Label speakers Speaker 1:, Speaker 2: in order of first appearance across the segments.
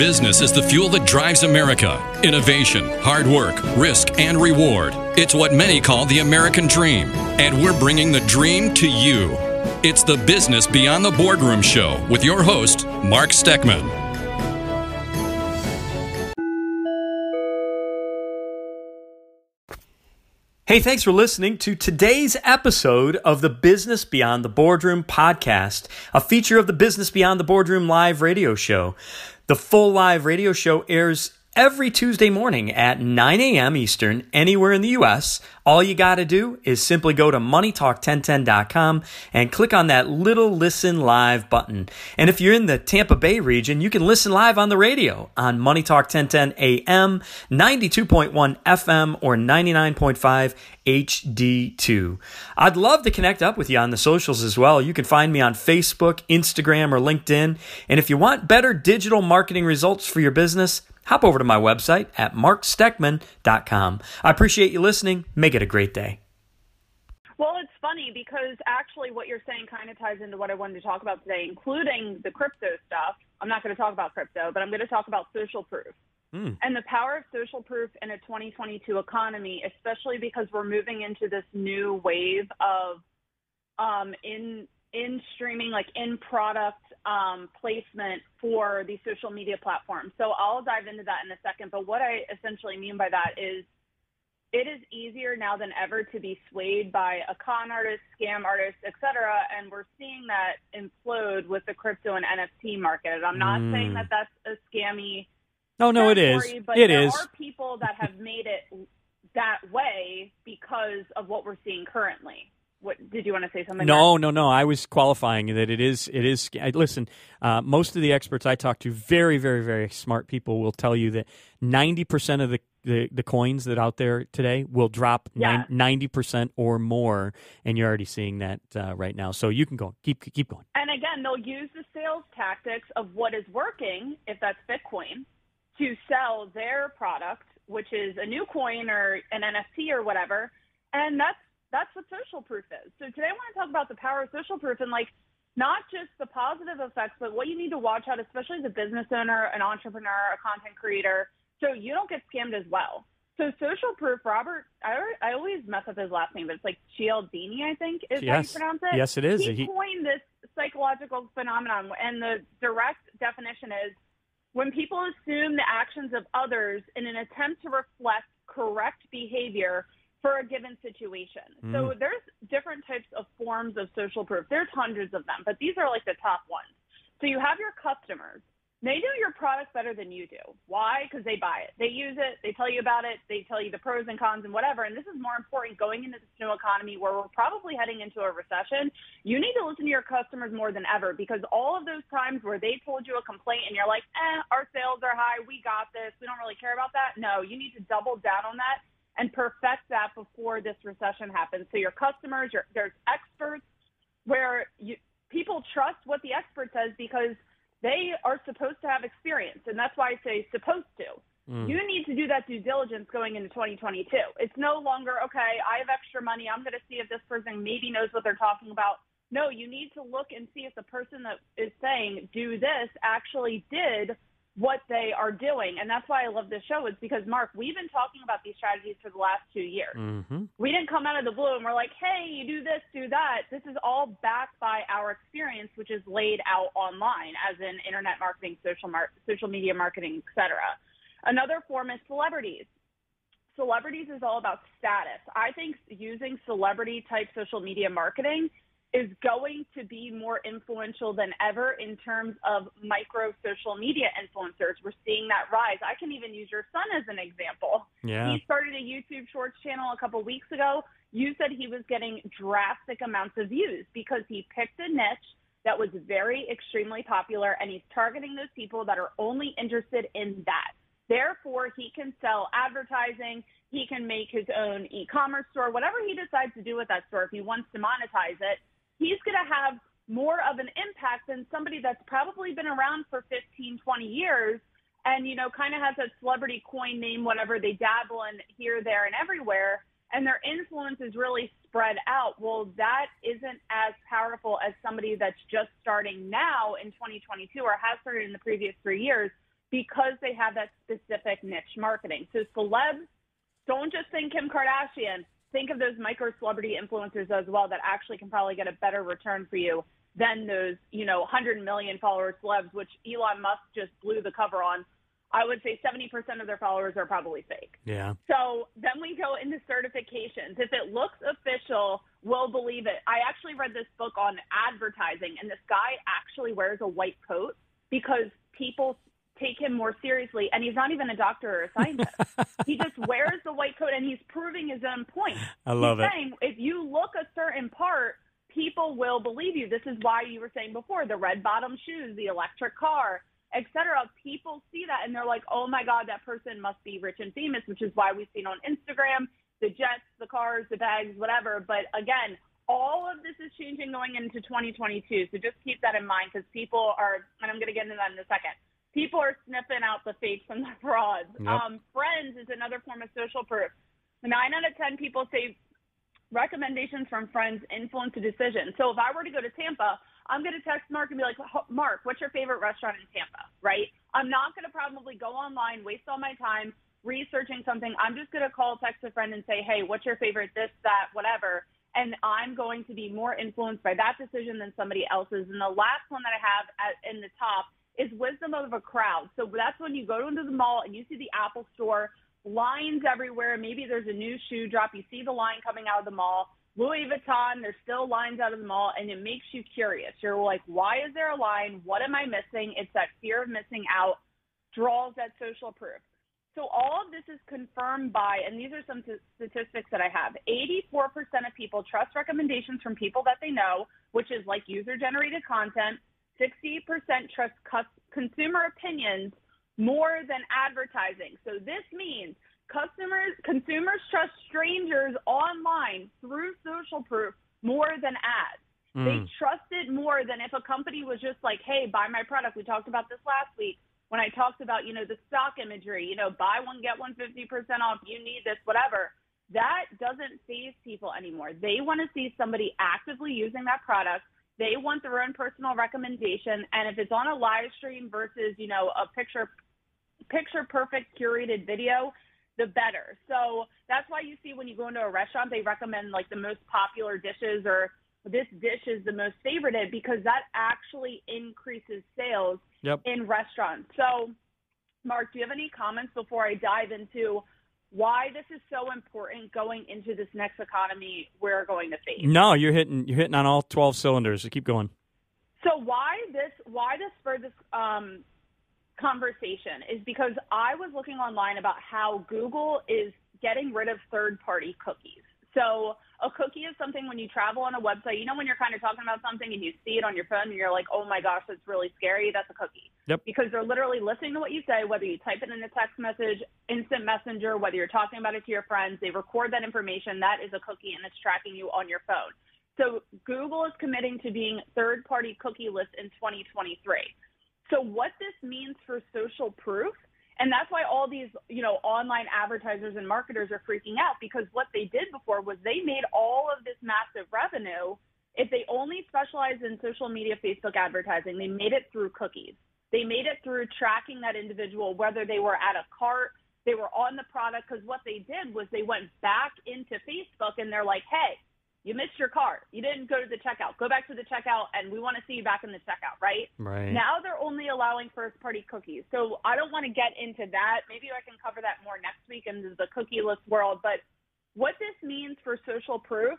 Speaker 1: business is the fuel that drives America. Innovation, hard work, risk, and reward. It's what many call the American dream. And we're bringing the dream to you. It's the Business Beyond the Boardroom Show with your host, Mark Steckman.
Speaker 2: Hey, thanks for listening to today's episode of the Business Beyond the Boardroom podcast, a feature of the Business Beyond the Boardroom live radio show. The full live radio show airs every Tuesday morning at 9 a.m. Eastern, anywhere in the U.S. All you got to do is simply go to moneytalk1010.com and click on that little listen live button. And if you're in the Tampa Bay region, you can listen live on the radio on Money Talk 1010 AM, 92.1 FM, or 99.5 HD2. I'd love to connect up with you on the socials as well. You can find me on Facebook, Instagram, or LinkedIn. And if you want better digital marketing results for your business, hop over to my website at marksteckman.com. I appreciate you listening. Make it a great day.
Speaker 3: Well, it's funny because actually what you're saying kind of ties into what I wanted to talk about today, including the crypto stuff. I'm not going to talk about crypto, but I'm going to talk about social proof. Mm. And the power of social proof in a 2022 economy, especially because we're moving into this new wave of um, in in streaming, like in product um, placement for these social media platforms. So I'll dive into that in a second. But what I essentially mean by that is it is easier now than ever to be swayed by a con artist, scam artist, etc. And we're seeing that implode with the crypto and NFT market. I'm not mm. saying that that's a scammy.
Speaker 2: No, no, it is.
Speaker 3: But
Speaker 2: it
Speaker 3: there
Speaker 2: is.
Speaker 3: are people that have made it that way because of what we're seeing currently what did you want to say something?
Speaker 2: No, no, no. I was qualifying that it is. It is. I, listen, uh, most of the experts I talk to, very, very, very smart people, will tell you that ninety percent of the, the, the coins that out there today will drop ninety percent or more, and you're already seeing that uh, right now. So you can go. Keep keep going.
Speaker 3: And again, they'll use the sales tactics of what is working, if that's Bitcoin, to sell their product, which is a new coin or an NFT or whatever, and that's that's what social proof is. So today I want to talk about the power of social proof and like not just the positive effects, but what you need to watch out, especially as a business owner, an entrepreneur, a content creator, so you don't get scammed as well. So social proof, Robert, I, I always mess up his last name, but it's like Cialdini, I think is yes. how you pronounce it.
Speaker 2: Yes, it is.
Speaker 3: He, he coined this psychological phenomenon, and the direct definition is when people assume the actions of others in an attempt to reflect correct behavior for a given situation. Mm. So there's different types of forms of social proof. There's hundreds of them, but these are like the top ones. So you have your customers. They know your product better than you do. Why? Because they buy it. They use it. They tell you about it. They tell you the pros and cons and whatever. And this is more important going into this new economy where we're probably heading into a recession. You need to listen to your customers more than ever because all of those times where they told you a complaint and you're like, eh, our sales are high. We got this. We don't really care about that. No, you need to double down on that and perfect that before this recession happens. So your customers, your, there's experts where you, people trust what the expert says because they are supposed to have experience, and that's why I say supposed to. Mm. You need to do that due diligence going into 2022. It's no longer okay. I have extra money. I'm going to see if this person maybe knows what they're talking about. No, you need to look and see if the person that is saying do this actually did what they are doing. And that's why I love this show is because Mark, we've been talking about these strategies for the last two years. Mm-hmm. We didn't come out of the blue and we're like, hey, you do this, do that. This is all backed by our experience, which is laid out online as in internet marketing, social mar- social media marketing, etc. Another form is celebrities. Celebrities is all about status. I think using celebrity type social media marketing is going to be more influential than ever in terms of micro social media influencers. We're seeing that rise. I can even use your son as an example.
Speaker 2: Yeah.
Speaker 3: He started a YouTube Shorts channel a couple weeks ago. You said he was getting drastic amounts of views because he picked a niche that was very extremely popular and he's targeting those people that are only interested in that. Therefore, he can sell advertising. He can make his own e-commerce store, whatever he decides to do with that store. If he wants to monetize it, he's going to have more of an impact than somebody that's probably been around for 15, 20 years and, you know, kind of has a celebrity coin name, whatever they dabble in here, there, and everywhere. And their influence is really spread out. Well, that isn't as powerful as somebody that's just starting now in 2022 or has started in the previous three years because they have that specific niche marketing. So celebs, don't just think Kim Kardashian. Think of those micro celebrity influencers as well that actually can probably get a better return for you than those, you know, 100 million follower celebs, which Elon Musk just blew the cover on. I would say 70% of their followers are probably fake.
Speaker 2: Yeah.
Speaker 3: So then we go into certifications. If it looks official, we'll believe it. I actually read this book on advertising, and this guy actually wears a white coat because people take him more seriously, and he's not even a doctor or a scientist. he just wears the white coat, and he's proving his own point.
Speaker 2: I love
Speaker 3: he's
Speaker 2: it.
Speaker 3: Saying, if you look a certain part, people will believe you. This is why you were saying before the red bottom shoes, the electric car, etc. People see that and they're like, oh my God, that person must be rich and famous, which is why we've seen on Instagram the jets, the cars, the bags, whatever. But again, all of this is changing going into 2022. So just keep that in mind because people are, and I'm going to get into that in a second. People are sniffing out the fakes and the frauds.
Speaker 2: Yep.
Speaker 3: Um, friends is another form of social proof. Nine out of 10 people say recommendations from friends influence a decision. So if I were to go to Tampa, I'm going to text Mark and be like, Mark, what's your favorite restaurant in Tampa? Right? I'm not going to probably go online, waste all my time researching something. I'm just going to call, text a friend and say, hey, what's your favorite this, that, whatever. And I'm going to be more influenced by that decision than somebody else's. And the last one that I have at, in the top is wisdom of a crowd. So that's when you go into the mall and you see the Apple store, lines everywhere. Maybe there's a new shoe drop. You see the line coming out of the mall. Louis Vuitton, there's still lines out of the mall, and it makes you curious. You're like, why is there a line? What am I missing? It's that fear of missing out, draws that social proof. So all of this is confirmed by, and these are some t- statistics that I have. 84% of people trust recommendations from people that they know, which is like user-generated content. 60% trust cus- consumer opinions more than advertising. So this means customers, consumers trust strangers online through social proof more than ads.
Speaker 2: Mm.
Speaker 3: They trust it more than if a company was just like, "Hey, buy my product." We talked about this last week when I talked about, you know, the stock imagery, you know, buy one get one 50% off, you need this, whatever. That doesn't phase people anymore. They want to see somebody actively using that product. They want their own personal recommendation, and if it's on a live stream versus, you know, a picture picture perfect curated video, the better. So that's why you see when you go into a restaurant, they recommend like the most popular dishes or this dish is the most favorited because that actually increases sales
Speaker 2: Yep.
Speaker 3: in restaurants. So, Mark, do you have any comments before I dive into why this is so important going into this next economy we're going to face?
Speaker 2: No, you're hitting you're hitting on all 12 cylinders. So keep going.
Speaker 3: So why this why this spurred this um, conversation is because I was looking online about how Google is getting rid of third party cookies. So a cookie is something when you travel on a website, you know when you're kind of talking about something and you see it on your phone and you're like, oh my gosh, that's really scary. That's a cookie.
Speaker 2: Yep.
Speaker 3: Because they're literally listening to what you say, whether you type it in a text message, instant messenger, whether you're talking about it to your friends, they record that information. That is a cookie and it's tracking you on your phone. So Google is committing to being third party cookieless in 2023. So what this means for social proof and that's why all these, you know, online advertisers and marketers are freaking out because what they did before was they made all of this massive revenue. If they only specialized in social media, Facebook advertising, they made it through cookies. They made it through tracking that individual, whether they were at a cart, they were on the product. Because what they did was they went back into Facebook and they're like, hey, you missed your cart. You didn't go to the checkout. Go back to the checkout, and we want to see you back in the checkout, right?
Speaker 2: Right.
Speaker 3: Now they're only allowing first party cookies. So I don't want to get into that. Maybe I can cover that more next week in the cookieless world. But what this means for social proof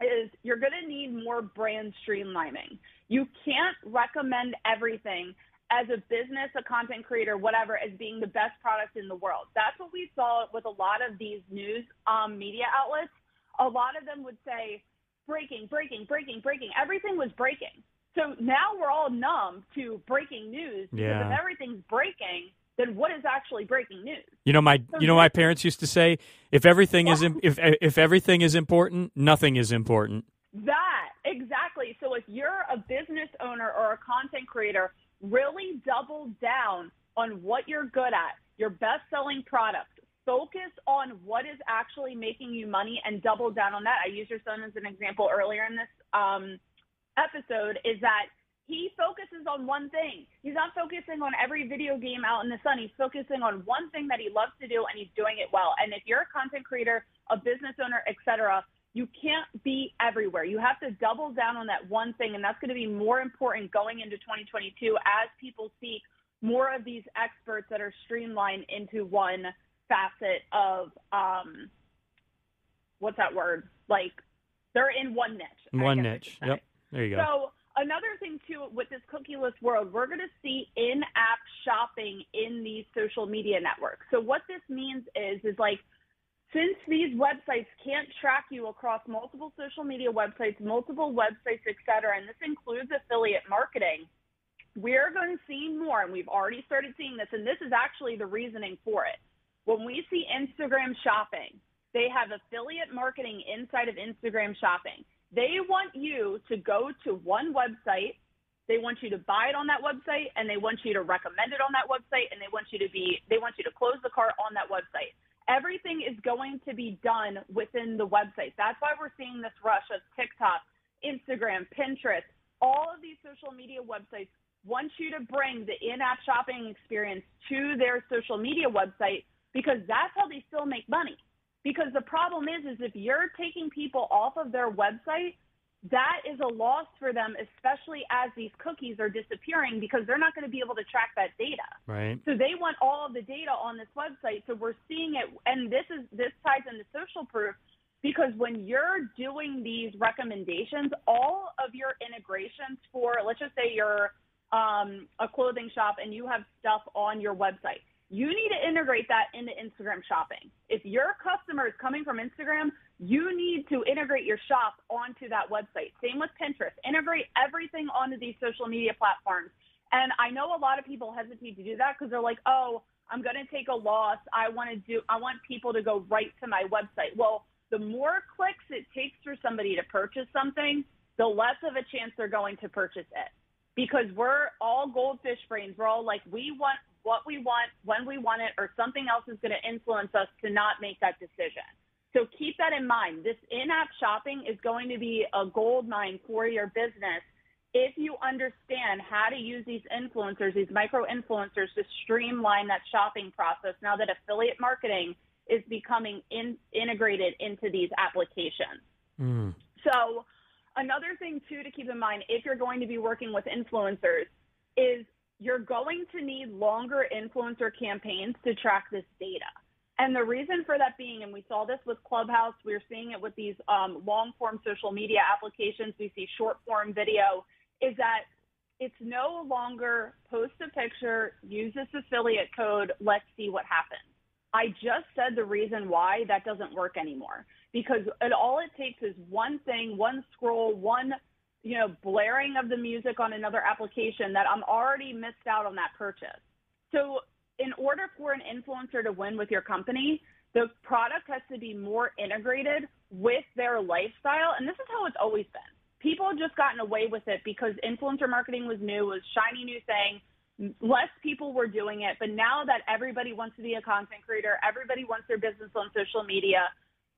Speaker 3: is you're going to need more brand streamlining. You can't recommend everything as a business, a content creator, whatever, as being the best product in the world. That's what we saw with a lot of these news um, media outlets. A lot of them would say, breaking, breaking, breaking, breaking. Everything was breaking. So now we're all numb to breaking news because
Speaker 2: Yeah.
Speaker 3: if everything's breaking, then what is actually breaking news?
Speaker 2: You know my
Speaker 3: So
Speaker 2: you know my parents used to say if everything is im- if if everything is important, nothing is important.
Speaker 3: That exactly. So if you're a business owner or a content creator, really double down on what you're good at, your best selling product. Focus on what is actually making you money and double down on that. I used your son as an example earlier in this um, episode. Is that he focuses on one thing. He's not focusing on every video game out in the sun. He's focusing on one thing that he loves to do and he's doing it well. And if you're a content creator, a business owner, etc., you can't be everywhere. You have to double down on that one thing and that's going to be more important going into 2022 as people seek more of these experts that are streamlined into one facet of um what's that word? Like they're in one niche.
Speaker 2: One niche. Yep. There you
Speaker 3: go. So another thing too with this cookieless world, we're going to see in-app shopping in these social media networks. So what this means is is like since these websites can't track you across multiple social media websites, multiple websites, et cetera, and this includes affiliate marketing, we're going to see more, and we've already started seeing this, and this is actually the reasoning for it. When we see Instagram shopping, they have affiliate marketing inside of Instagram shopping. They want you to go to one website. They want you to buy it on that website and they want you to recommend it on that website and they want you to be they want you to close the cart on that website. Everything is going to be done within the website. That's why we're seeing this rush of TikTok, Instagram, Pinterest, all of these social media websites want you to bring the in-app shopping experience to their social media website because that's how they still make money. Because the problem is, is if you're taking people off of their website, that is a loss for them, especially as these cookies are disappearing because they're not going to be able to track that data.
Speaker 2: Right.
Speaker 3: So they want all of the data on this website. So we're seeing it, and this is this ties into social proof because when you're doing these recommendations, all of your integrations for, let's just say you're um, a clothing shop and you have stuff on your website you need to integrate that into Instagram shopping. If your customer is coming from Instagram, you need to integrate your shop onto that website. Same with Pinterest. Integrate everything onto these social media platforms. And I know a lot of people hesitate to do that because they're like, oh, I'm going to take a loss. I want to do, I want people to go right to my website. Well, the more clicks it takes for somebody to purchase something, the less of a chance they're going to purchase it. Because we're all goldfish brains. We're all like, we want what we want, when we want it, or something else is going to influence us to not make that decision. So keep that in mind. This in-app shopping is going to be a gold mine for your business if you understand how to use these influencers, these micro influencers to streamline that shopping process now that affiliate marketing is becoming in, integrated into these applications.
Speaker 2: Mm.
Speaker 3: So another thing too to keep in mind if you're going to be working with influencers is you're going to need longer influencer campaigns to track this data. And the reason for that being, and we saw this with Clubhouse, we are seeing it with these um, long form social media applications, we see short form video, is that it's no longer post a picture, use this affiliate code, let's see what happens. I just said the reason why that doesn't work anymore because it, all it takes is one thing, one scroll, one you know, blaring of the music on another application that I'm already missed out on that purchase. So in order for an influencer to win with your company, the product has to be more integrated with their lifestyle. And this is how it's always been. People have just gotten away with it because influencer marketing was new, was shiny new thing. Less people were doing it. But now that everybody wants to be a content creator, everybody wants their business on social media,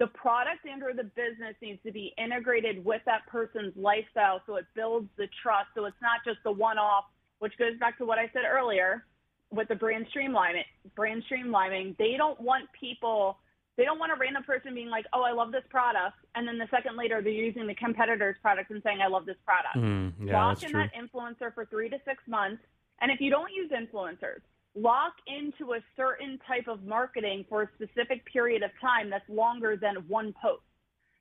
Speaker 3: the product and or the business needs to be integrated with that person's lifestyle so it builds the trust. So it's not just the one off which goes back to what i said earlier with the brand streamlining brand streamlining. They don't want people they don't want a random person being like oh i love this product and then the second later they're using the competitor's product and saying i love this product.
Speaker 2: Mm, yeah,
Speaker 3: in that influencer for three to six months and if you don't use influencers lock into a certain type of marketing for a specific period of time that's longer than one post.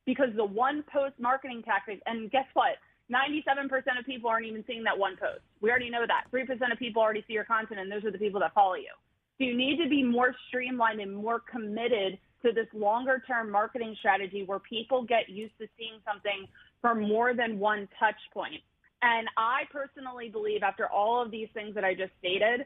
Speaker 3: Because the one post marketing tactic, and guess what? 97% of people aren't even seeing that one post. We already know that. 3% of people already see your content, and those are the people that follow you. So you need to be more streamlined and more committed to this longer term marketing strategy where people get used to seeing something from more than one touch point. And I personally believe, after all of these things that I just stated,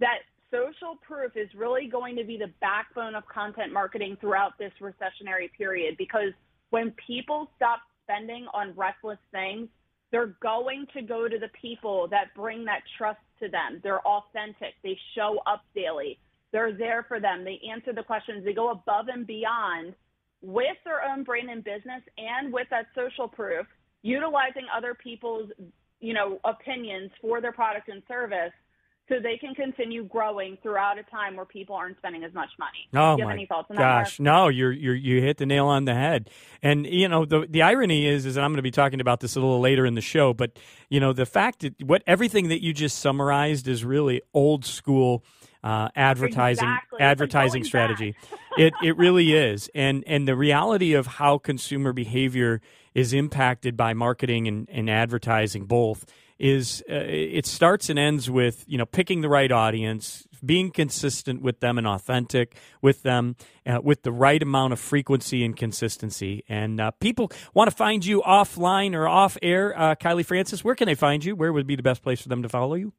Speaker 3: that social proof is really going to be the backbone of content marketing throughout this recessionary period because when people stop spending on reckless things, they're going to go to the people that bring that trust to them. They're authentic. They show up daily. They're there for them. They answer the questions. They go above and beyond with their own brand and business and with that social proof, utilizing other people's you know, opinions for their product and service so they can continue growing throughout a time where people aren't spending as much money.
Speaker 2: Oh
Speaker 3: Do you have
Speaker 2: my
Speaker 3: any thoughts on
Speaker 2: gosh, no, you're you're you hit the nail on the head. And you know the the irony is is that I'm going to be talking about this a little later in the show, but you know the fact that what everything that you just summarized is really old school uh, advertising
Speaker 3: Exactly. It's like
Speaker 2: advertising strategy. it it really is, and and the reality of how consumer behavior is impacted by marketing and, and advertising both is uh, it starts and ends with you know picking the right audience being consistent with them and authentic with them uh, with the right amount of frequency and consistency. And uh, people want to find you offline or off air. Uh, kylie francis where can they find you? Where would be the best place for them to follow you?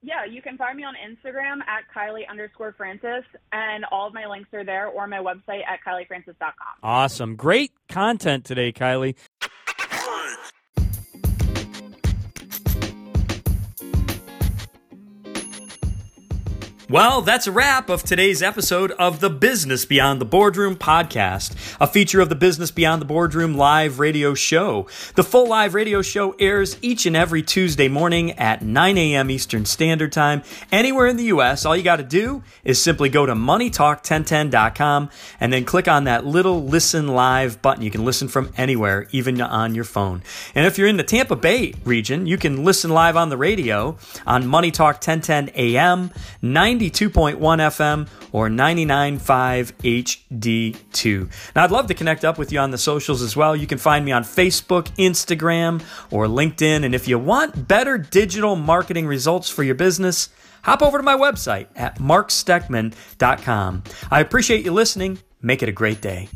Speaker 3: Yeah, you can find me on Instagram at Kylie underscore Francis, and all of my links are there, or my website at KylieFrancis.com.
Speaker 2: awesome. Great content today kylie Well, that's a wrap of today's episode of the Business Beyond the Boardroom podcast, a feature of the Business Beyond the Boardroom live radio show. The full live radio show airs each and every Tuesday morning at 9 a.m. Eastern Standard Time. Anywhere in the U.S., all you got to do is simply go to moneytalk1010.com and then click on that little listen live button. You can listen from anywhere, even on your phone. And if you're in the Tampa Bay region, you can listen live on the radio on Money Talk 1010 AM, 92.1 FM, or 99.5 HD2. Now, I'd love to connect up with you on the socials as well. You can find me on Facebook, Instagram, or LinkedIn. And if you want better digital marketing results for your business, hop over to my website at marksteckman.com. I appreciate you listening. Make it a great day.